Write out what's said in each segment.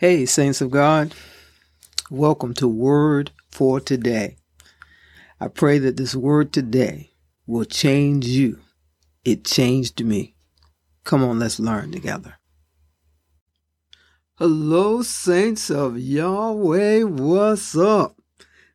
Hey, saints of God, welcome to Word for Today. I pray that this word today will change you. It changed me. Come on, let's learn together. Hello, saints of Yahweh, what's up?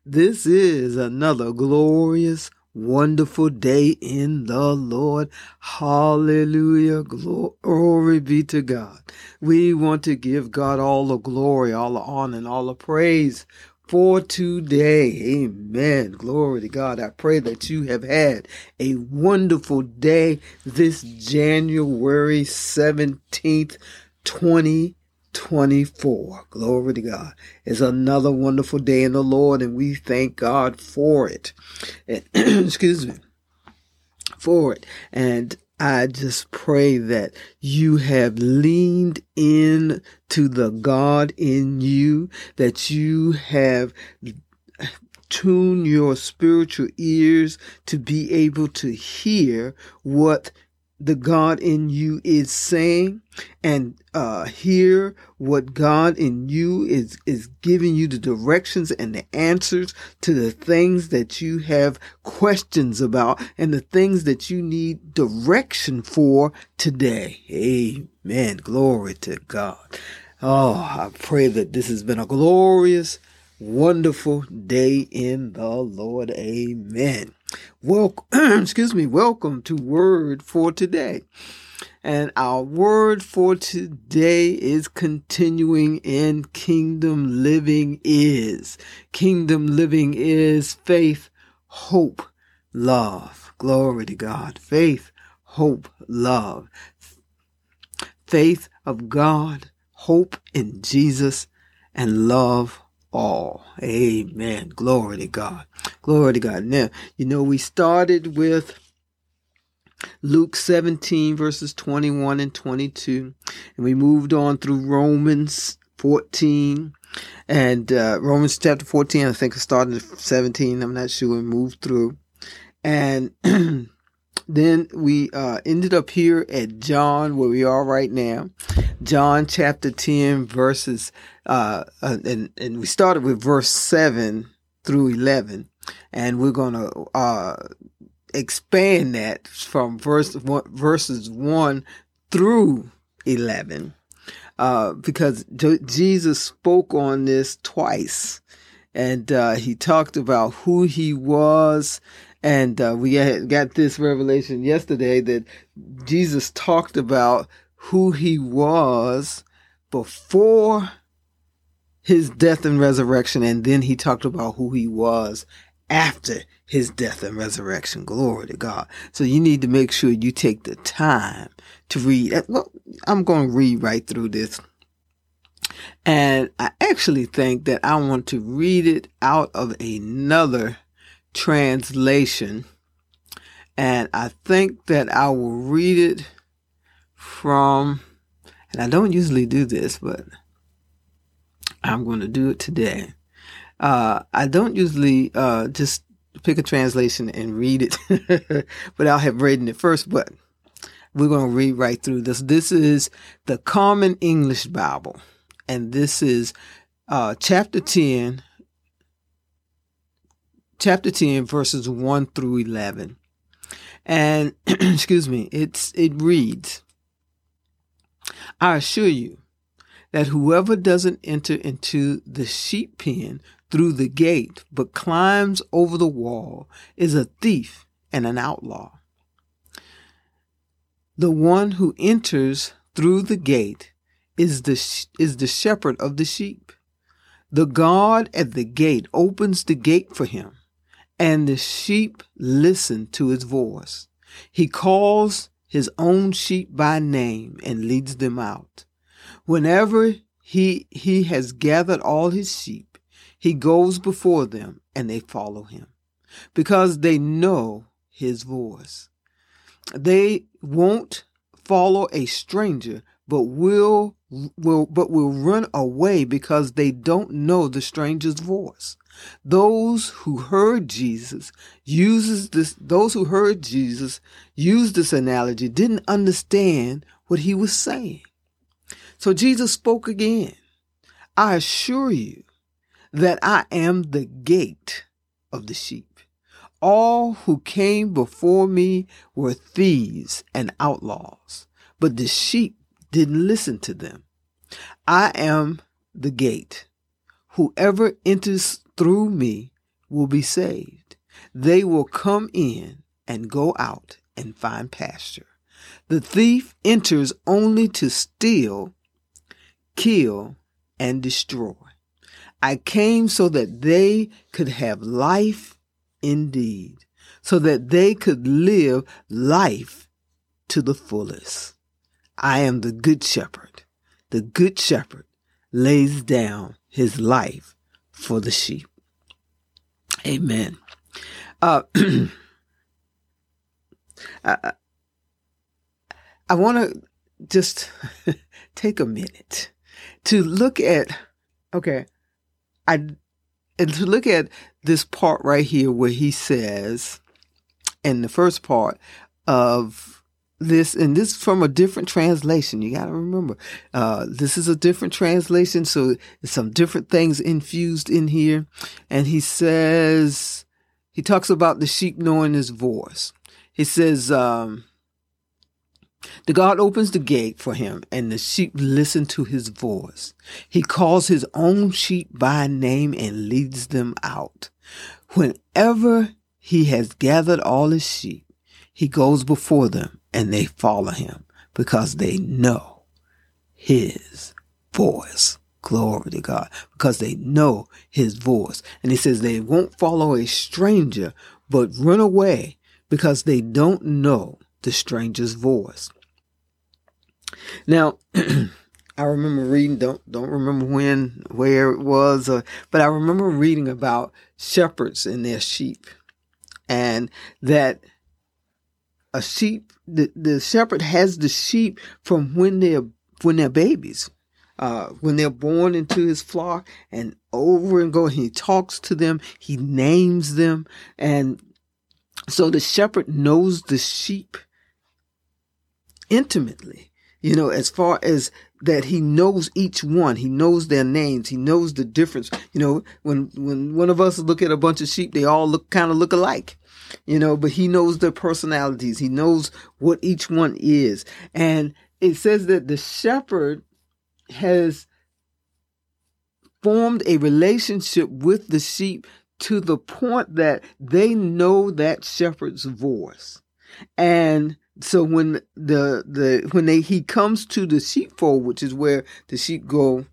This is another glorious wonderful day in the Lord. Hallelujah. Glory be to God. We want to give God all the glory, all the honor, and all the praise for today. Amen. Glory to God. I pray that you have had a wonderful day this January 17th, 2020. 24. Glory to God. It's another wonderful day in the Lord, and we thank God for it. And, excuse me. For it. And I just pray that you have leaned in to the God in you, that you have tuned your spiritual ears to be able to hear what the God in you is saying and uh, hear what God in you is, is giving you the directions and the answers to the things that you have questions about and the things that you need direction for today. Amen. Glory to God. Oh, I pray that this has been a glorious, wonderful day in the Lord. Amen. Welcome, excuse me, welcome to Word for Today. And our word for today is continuing in kingdom living is. Kingdom living is faith, hope, love. Glory to God. Faith, hope, love. Faith of God, hope in Jesus, and love all. Amen. Glory to God. Glory to God. Now, you know, we started with Luke 17, verses 21 and 22, and we moved on through Romans 14 and uh, Romans chapter 14. I think started at 17. I'm not sure. We moved through. And then we uh, ended up here at John, where we are right now. John chapter 10, verses, uh, uh, and, and we started with verse 7 through 11. And we're going to uh, expand that from verse one, verses 1 through 11. Uh, because Jesus spoke on this twice. And uh, he talked about who he was and uh, we got this revelation yesterday that Jesus talked about who he was before his death and resurrection, and then he talked about who he was after his death and resurrection. Glory to God. So you need to make sure you take the time to read. Well, I'm going to read right through this. And I actually think that I want to read it out of another translation. And I think that I will read it from, and I don't usually do this, but I'm going to do it today. Uh, I don't usually uh, just pick a translation and read it, but I'll have written it first. But we're going to read right through this. This is the Common English Bible, and this is uh, chapter 10, chapter 10 verses 1 through 11 and excuse me it's it reads i assure you that whoever doesn't enter into the sheep pen through the gate but climbs over the wall is a thief and an outlaw. The one who enters through the gate is the is the shepherd of the sheep. The guard at the gate opens the gate for him and the sheep listen to his voice. He calls his own sheep by name and leads them out. Whenever he, he has gathered all his sheep, he goes before them and they follow him because they know his voice. They won't follow a stranger, but will will but will run away because they don't know the stranger's voice. Those who heard Jesus uses this those who heard Jesus use this analogy didn't understand what he was saying. So Jesus spoke again. I assure you that I am the gate of the sheep. All who came before me were thieves and outlaws, but the sheep didn't listen to them. I am the gate. Whoever enters through me will be saved. They will come in and go out and find pasture. The thief enters only to steal, kill, and destroy. I came so that they could have life indeed, so that they could live life to the fullest. I am the good shepherd. The good shepherd lays down his life for the sheep. Amen. Uh, I, I want to just take a minute to look at, okay, I, and to look at this part right here where he says, in the first part of this, and this from a different translation. You got to remember, uh, this is a different translation, so some different things infused in here. And he says, he talks about the sheep knowing his voice. He says, um, the God opens the gate for him, and the sheep listen to his voice. He calls his own sheep by name and leads them out. Whenever he has gathered all his sheep, he goes before them, and they follow him because they know his voice. Glory to God. Because they know his voice. And he says they won't follow a stranger, but run away because they don't know the stranger's voice. Now, I remember reading, don't, don't remember when, where it was, uh, but I remember reading about shepherds and their sheep and that a sheep, the, the shepherd has the sheep from when they're, when they're babies. Uh, when they're born into his flock and over and go, he talks to them, he names them. And so the shepherd knows the sheep intimately you know, as far as that he knows each one, he knows their names, he knows the difference. You know, when when one of us look at a bunch of sheep, they all look kind of look alike. You know, but he knows their personalities. He knows what each one is. And it says that the shepherd has formed a relationship with the sheep to the point that they know that shepherd's voice. And so when the the when they he comes to the sheepfold, which is where the sheep go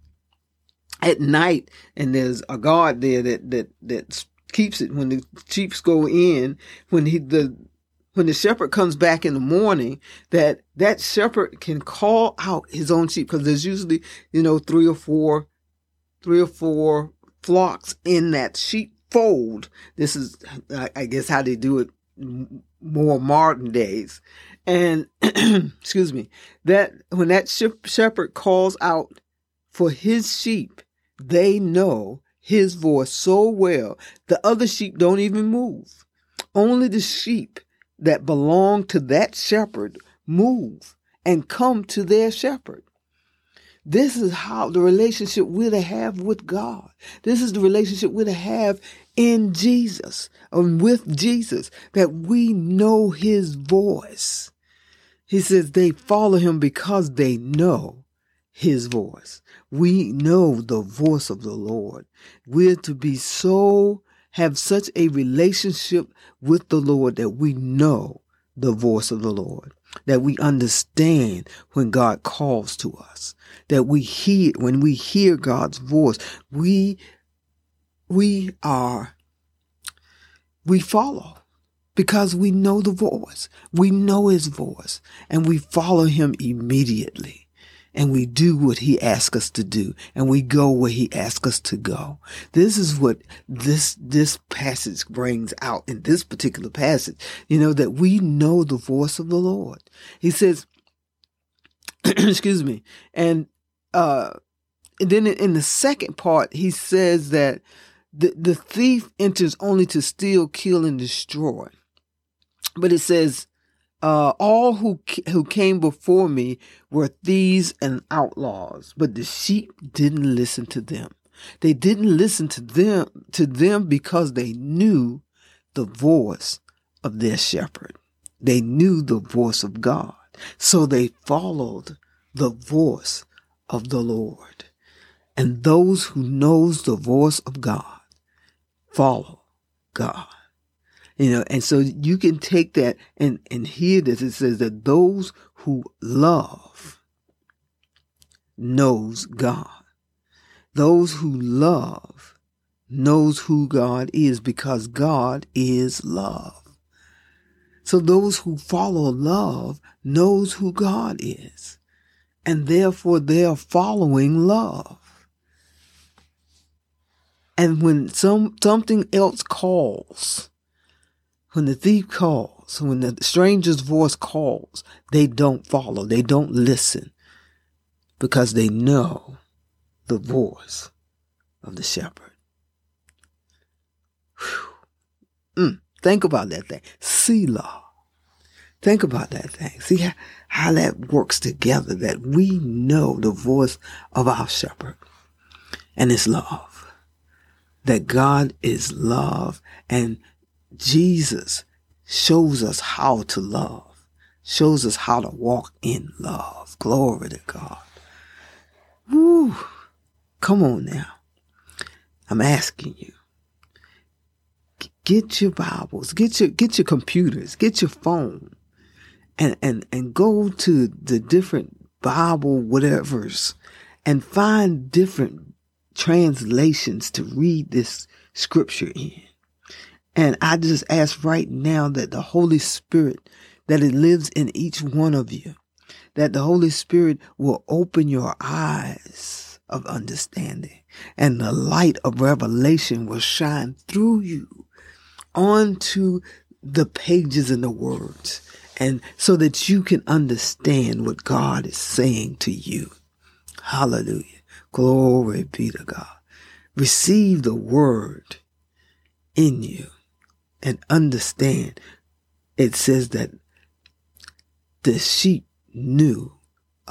at night, and there's a guard there that that that keeps it when the sheep go in. When he the when the shepherd comes back in the morning, that that shepherd can call out his own sheep because there's usually you know three or four, three or four flocks in that sheepfold. This is I guess how they do it more modern days. And excuse me, that when that shepherd calls out for his sheep, they know his voice so well, the other sheep don't even move. Only the sheep that belong to that shepherd move and come to their shepherd. This is how the relationship we're to have with God. This is the relationship we're to have in Jesus and with Jesus, that we know his voice. He says they follow him because they know his voice. We know the voice of the Lord. We're to be so, have such a relationship with the Lord that we know the voice of the Lord that we understand when God calls to us, that we hear, when we hear God's voice, we, we are, we follow because we know the voice. We know his voice and we follow him immediately and we do what he asks us to do and we go where he asks us to go. This is what this, this passage brings out in this particular passage, you know, that we know the voice of the Lord. He says, excuse me. And, uh, and then in the second part, he says that the, the thief enters only to steal, kill, and destroy. But it says, uh, all who who came before me were thieves and outlaws, but the sheep didn't listen to them. They didn't listen to them to them because they knew the voice of their shepherd. They knew the voice of God. So they followed the voice of the Lord. And those who knows the voice of God follow God. You know, and so you can take that and, and hear this. It says that those who love knows God. Those who love knows who God is because God is love. So those who follow love knows who God is. And therefore they are following love. And when some something else calls, when the thief calls, when the stranger's voice calls, they don't follow, they don't listen because they know the voice of the shepherd. Mm, think about that thing. Selah. Think about that thing. See how, how that works together, that we know the voice of our shepherd and his love. That God is love and Jesus shows us how to love, shows us how to walk in love. Glory to God. Woo. Come on now. I'm asking you. Get your Bibles, get your get your computers, get your phone, and and and go to the different Bible whatevers and find different translations to read this scripture in. And I just ask right now that the Holy Spirit, that it lives in each one of you, that the Holy Spirit will open your eyes of understanding and the light of revelation will shine through you onto the pages and the words and so that you can understand what God is saying to you. Hallelujah. Glory be to God. Receive the word in you and understand. It says that the sheep knew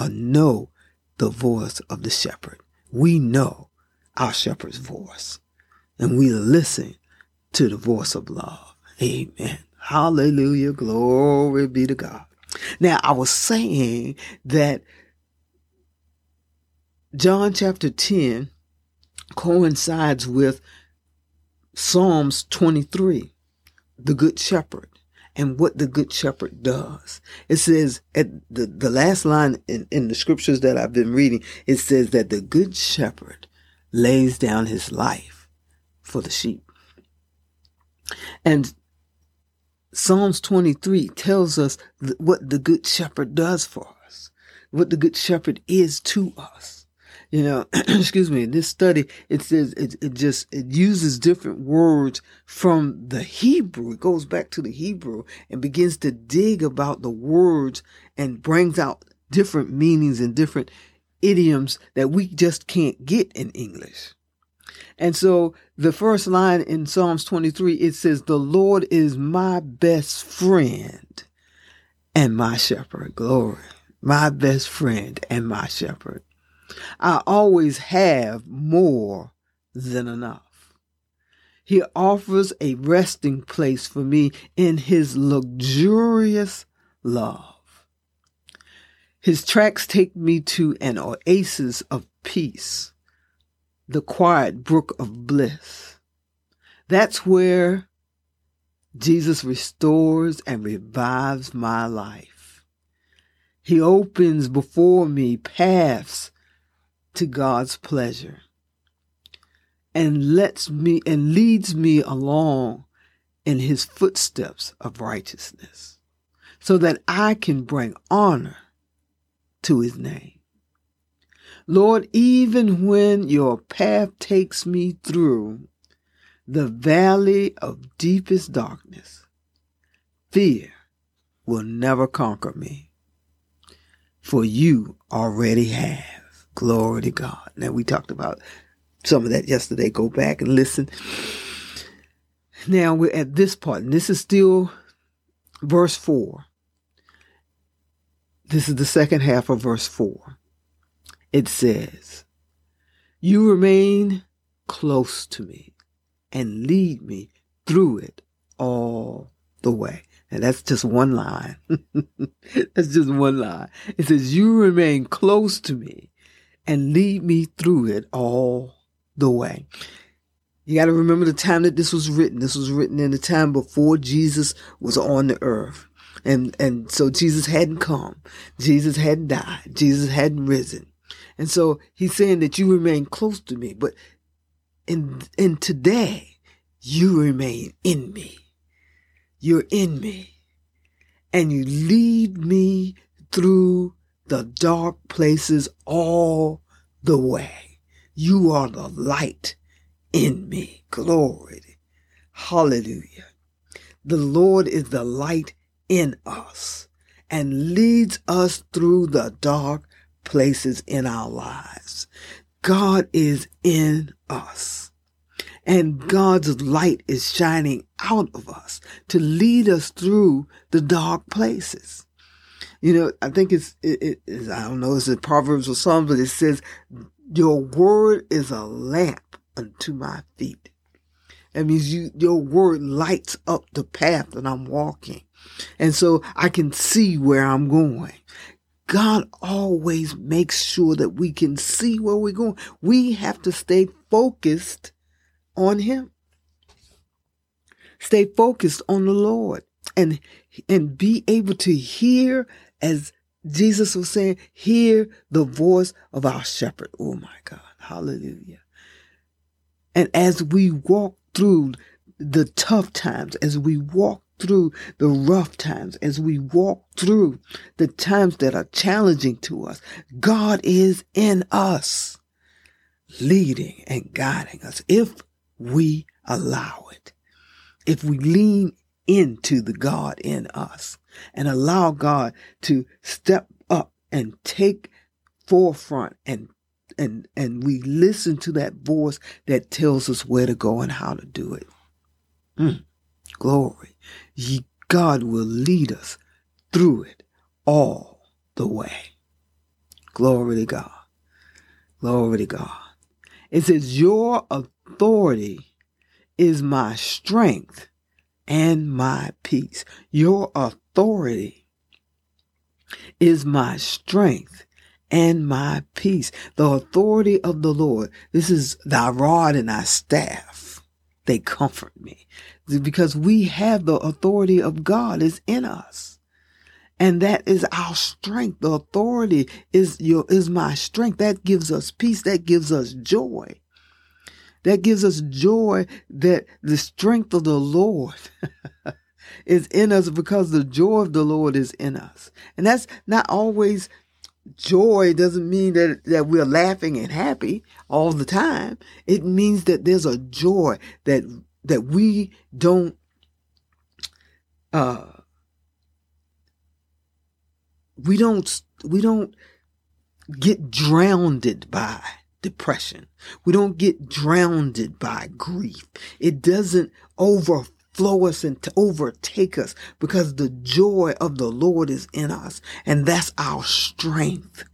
or know the voice of the shepherd. We know our shepherd's voice and we listen to the voice of love. Amen. Hallelujah. Glory be to God. Now, I was saying that John chapter 10 coincides with Psalms 23 the good shepherd and what the good shepherd does. It says at the, the last line in, in the scriptures that I've been reading, it says that the good shepherd lays down his life for the sheep. And Psalms 23 tells us what the good shepherd does for us, what the good shepherd is to us you know, excuse me, this study, it says it, it just, it uses different words from the Hebrew. It goes back to the Hebrew and begins to dig about the words and brings out different meanings and different idioms that we just can't get in English. And so the first line in Psalms 23, it says, the Lord is my best friend and my shepherd. Glory. My best friend and my shepherd. I always have more than enough. He offers a resting place for me in his luxurious love. His tracks take me to an oasis of peace, the quiet brook of bliss. That's where Jesus restores and revives my life. He opens before me paths to God's pleasure and lets me and leads me along in his footsteps of righteousness so that I can bring honor to his name. Lord, even when your path takes me through the valley of deepest darkness, fear will never conquer me, for you already have. Glory to God. Now, we talked about some of that yesterday. Go back and listen. Now, we're at this part, and this is still verse 4. This is the second half of verse 4. It says, You remain close to me and lead me through it all the way. And that's just one line. that's just one line. It says, You remain close to me and lead me through it all the way. You got to remember the time that this was written. This was written in the time before Jesus was on the earth. And, and so Jesus hadn't come. Jesus hadn't died. Jesus hadn't risen. And so he's saying that you remain close to me, but in, in today, you remain in me. You're in me and you lead me through the dark places all the way. You are the light in me. Glory. Hallelujah. The Lord is the light in us and leads us through the dark places in our lives. God is in us and God's light is shining out of us to lead us through the dark places. You know, I think it's, it, it is, I don't know, is it Proverbs or something, but it says, your word is a lamp unto my feet. That means you, your word lights up the path that I'm walking. And so I can see where I'm going. God always makes sure that we can see where we're going. We have to stay focused on Him. Stay focused on the Lord and, and be able to hear as Jesus was saying, hear the voice of our shepherd. Oh my God. Hallelujah. And as we walk through the tough times, as we walk through the rough times, as we walk through the times that are challenging to us, God is in us, leading and guiding us if we allow it. If we lean into the God in us and allow God to step up and take forefront and and and we listen to that voice that tells us where to go and how to do it. Mm, glory. Ye God will lead us through it all the way. Glory to God. Glory to God. It says, Your authority is my strength and my peace. Your authority is my strength and my peace. The authority of the Lord. This is thy rod and thy staff. They comfort me because we have the authority of God is in us. And that is our strength. The authority is your, is my strength. That gives us peace. That gives us joy. That gives us joy that the strength of the Lord is in us because the joy of the Lord is in us. And that's not always joy doesn't mean that, that we're laughing and happy all the time. It means that there's a joy that, that we don't, uh, we don't, we don't get drowned by depression. We don't get drowned by grief. It doesn't overflow us and overtake us because the joy of the Lord is in us. And that's our strength.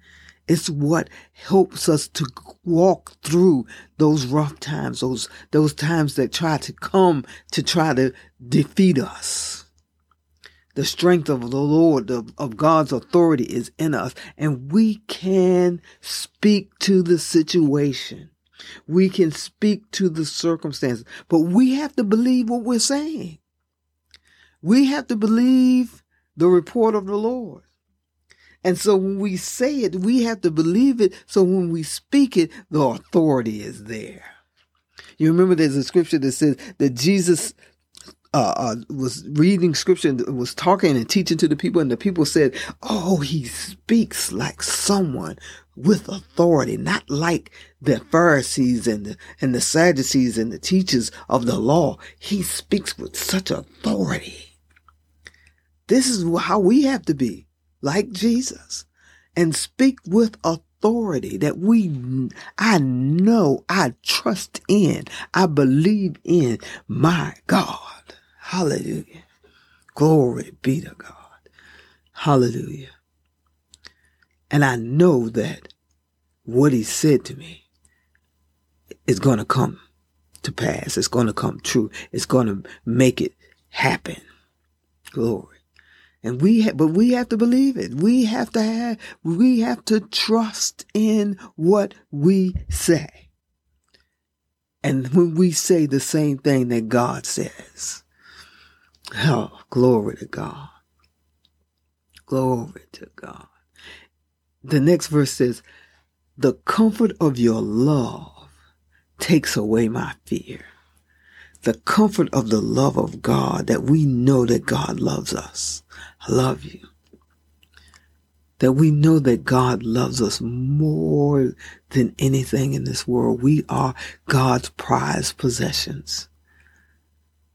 It's what helps us to walk through those rough times, those, those times that try to come to try to defeat us the strength of the Lord, of, of, God's authority is in us, and we can speak to the situation. We can speak to the circumstances, but we have to believe what we're saying. We have to believe the report of the Lord. And so when we say it, we have to believe it. So when we speak it, the authority is there. You remember there's a scripture that says that Jesus uh, uh, was reading scripture and was talking and teaching to the people, and the people said, "Oh, he speaks like someone with authority, not like the Pharisees and the and the Sadducees and the teachers of the law. He speaks with such authority. This is how we have to be, like Jesus, and speak with authority that we, I know, I trust in, I believe in my God." Hallelujah. Glory be to God. Hallelujah. And I know that what he said to me is going to come to pass. It's going to come true. It's going to make it happen. Glory. And we, ha- but we have to believe it. We have to have, we have to trust in what we say. And when we say the same thing that God says, oh, glory to God. Glory to God. The next verse says, the comfort of your love takes away my fear. The comfort of the love of God that we know that God loves us. I love you. That we know that God loves us more than anything in this world. We are God's prized possessions.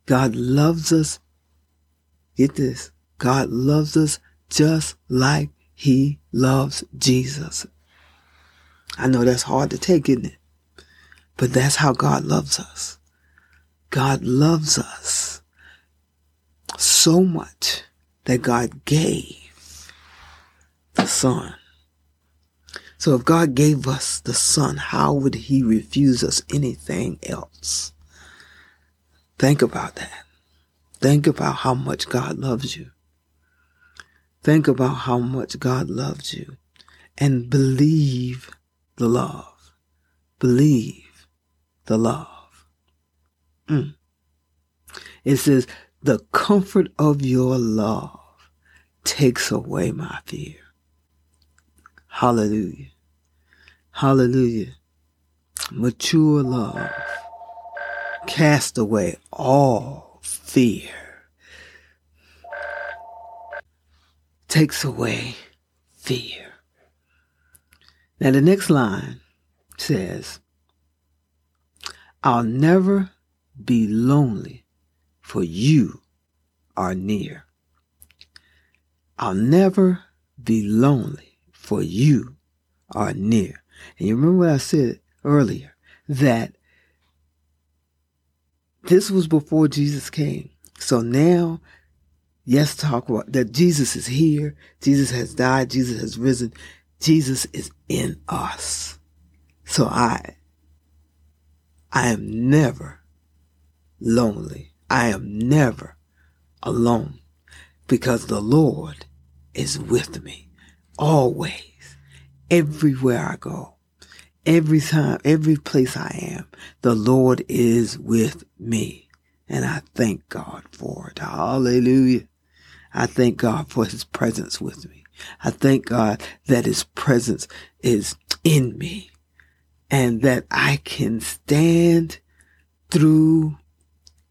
God loves us. Get this. God loves us just like he loves Jesus. I know that's hard to take, isn't it? But that's how God loves us. God loves us so much that God gave the Son. So if God gave us the Son, how would He refuse us anything else? Think about that. Think about how much God loves you. Think about how much God loves you and believe the love. Believe the love. Mm. It says, the comfort of your love takes away my fear. Hallelujah. Hallelujah. Mature love cast away all fear. Takes away fear. Now the next line says, I'll never be lonely, for you are near. I'll never be lonely, for you are near. And you remember what I said earlier that this was before Jesus came. So now, yes, talk about that Jesus is here. Jesus has died. Jesus has risen. Jesus is in us. So I I am never lonely. I am never alone because the Lord is with me always, everywhere I go, every time, every place I am, the Lord is with me. And I thank God for it. Hallelujah. I thank God for his presence with me. I thank God that his presence is in me and that I can stand through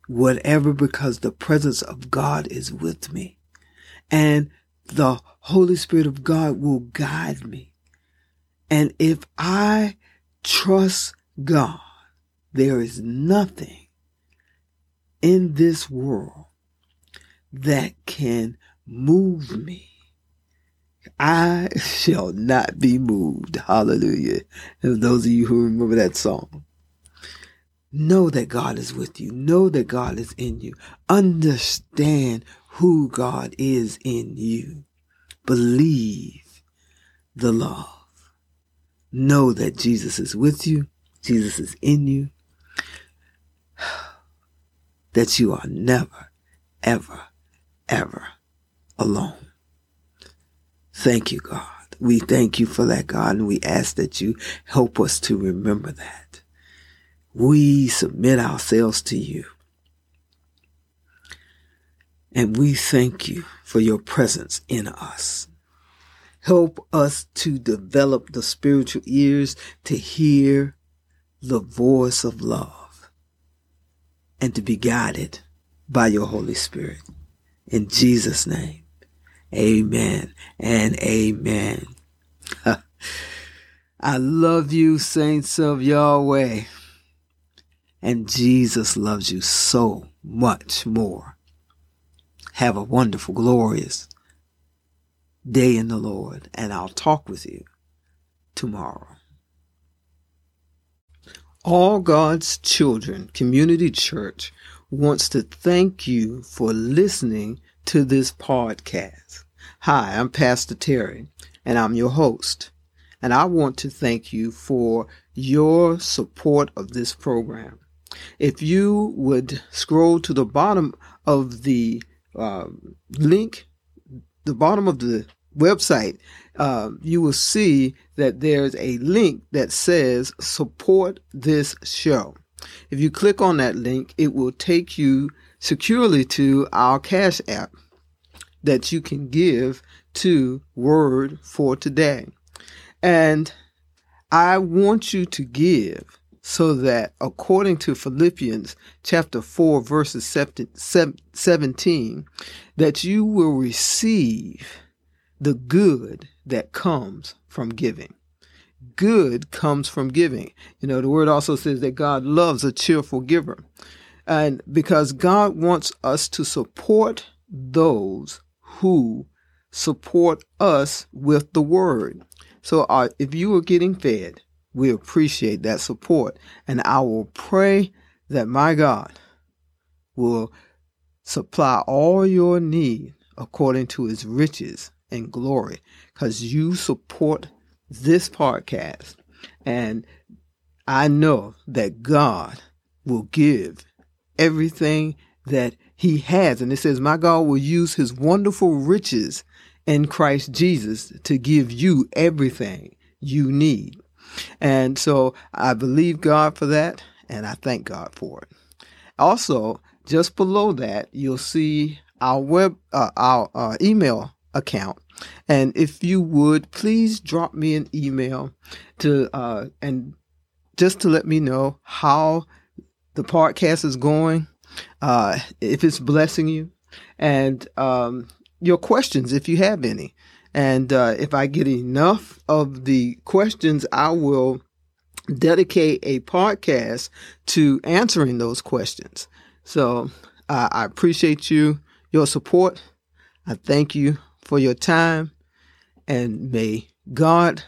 whatever because the presence of God is with me. And the Holy Spirit of God will guide me. And if I trust God, there is nothing in this world that can move me I shall not be moved. Hallelujah. And those of you who remember that song, know that God is with you. Know that God is in you. Understand who God is in you. Believe the love. Know that Jesus is with you. Jesus is in you. That you are never, ever, ever alone. Thank you, God. We thank you for that, God, and we ask that you help us to remember that. We submit ourselves to you. And we thank you for your presence in us. Help us to develop the spiritual ears to hear the voice of love and to be guided by your Holy Spirit. In Jesus' name. Amen and amen. I love you, saints of Yahweh. And Jesus loves you so much more. Have a wonderful, glorious day in the Lord, and I'll talk with you tomorrow. All God's Children Community Church wants to thank you for listening to this podcast. Hi, I'm Pastor Terry. and I'm your host. And I want to thank you for your support of this program. If you would scroll to the bottom of the uh, link, the bottom of the website, uh, you will see that there's a link that says support this show. If you click on that link, it will take you securely to our Cash App that you can give to Word for Today. And I want you to give so that according to Philippians chapter 4 verses 17 that you will receive the good that comes from giving. Good comes from giving. You know, the word also says that God loves a cheerful giver. And because God wants us to support those who support us with the word. So uh, if you are getting fed, we appreciate that support. And I will pray that my God will supply all your need according to his riches and glory because you support this podcast. And I know that God will give everything that he has. And it says, My God will use his wonderful riches in Christ Jesus to give you everything you need. And so I believe God for that, and I thank God for it. Also, just below that, you'll see our web, uh, our uh, email account. And if you would, please drop me an email to, uh, and just to let me know how the podcast is going, uh, if it's blessing you, and um, your questions if you have any. And uh, if I get enough of the questions, I will dedicate a podcast to answering those questions. So uh, I appreciate you, your support. I thank you for your time. And may God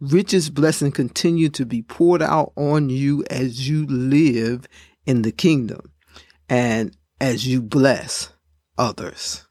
richest blessing continue to be poured out on you as you live in the kingdom and as you bless others.